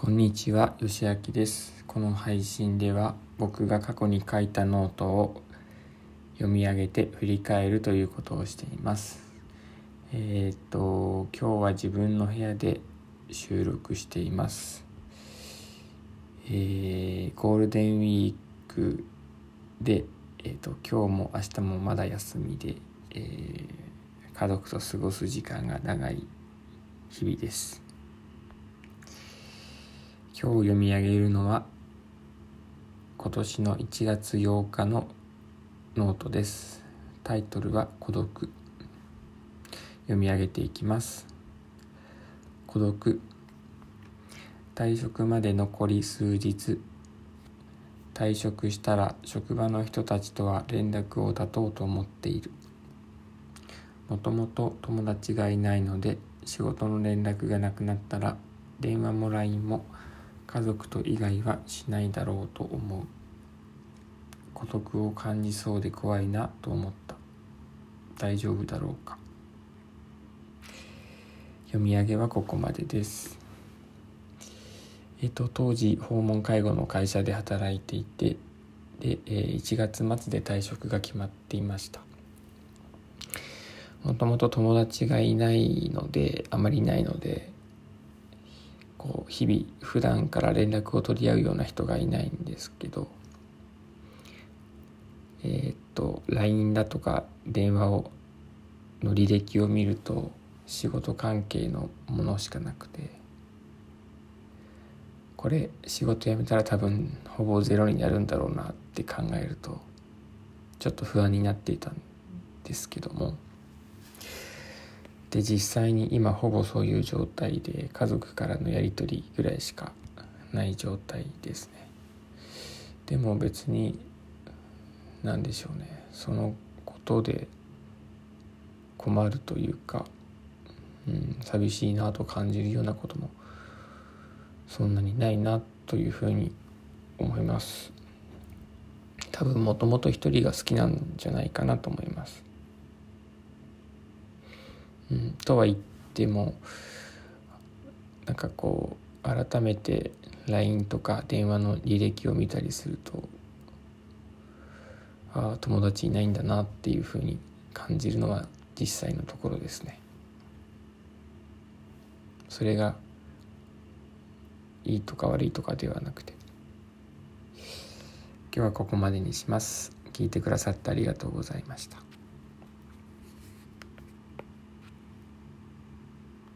こんにちは、よしあきです。この配信では僕が過去に書いたノートを読み上げて振り返るということをしています。えーっと、今日は自分の部屋で収録しています。えーゴールデンウィークで、えーっと、今日も明日もまだ休みで、えー家族と過ごす時間が長い日々です。今日読み上げるのは今年の1月8日のノートです。タイトルは孤独。読み上げていきます。孤独。退職まで残り数日。退職したら職場の人たちとは連絡を絶とうと思っている。もともと友達がいないので仕事の連絡がなくなったら電話も LINE も家族と以外はしないだろうと思う。孤独を感じそうで怖いなと思った。大丈夫だろうか。読み上げはここまでです。えっと当時訪問介護の会社で働いていてで、えー1月末で退職が決まっていました。もともと友達がいないのであまりいないのでこう日々普段から連絡を取り合うような人がいないんですけどえっと LINE だとか電話をの履歴を見ると仕事関係のものしかなくてこれ仕事辞めたら多分ほぼゼロになるんだろうなって考えるとちょっと不安になっていたんですけどもで実際に今ほぼそういう状態で家族からのやり取りぐらいしかない状態ですね。でも別に何でしょうね。そのことで困るというか、うん、寂しいなと感じるようなこともそんなにないなというふうに思います。多分もともと一人が好きなんじゃないかなと思いますうん、とは言ってもなんかこう改めて LINE とか電話の履歴を見たりするとああ友達いないんだなっていうふうに感じるのは実際のところですね。それがいいとか悪いとかではなくて今日はここまでにします。聞いてくださってありがとうございました。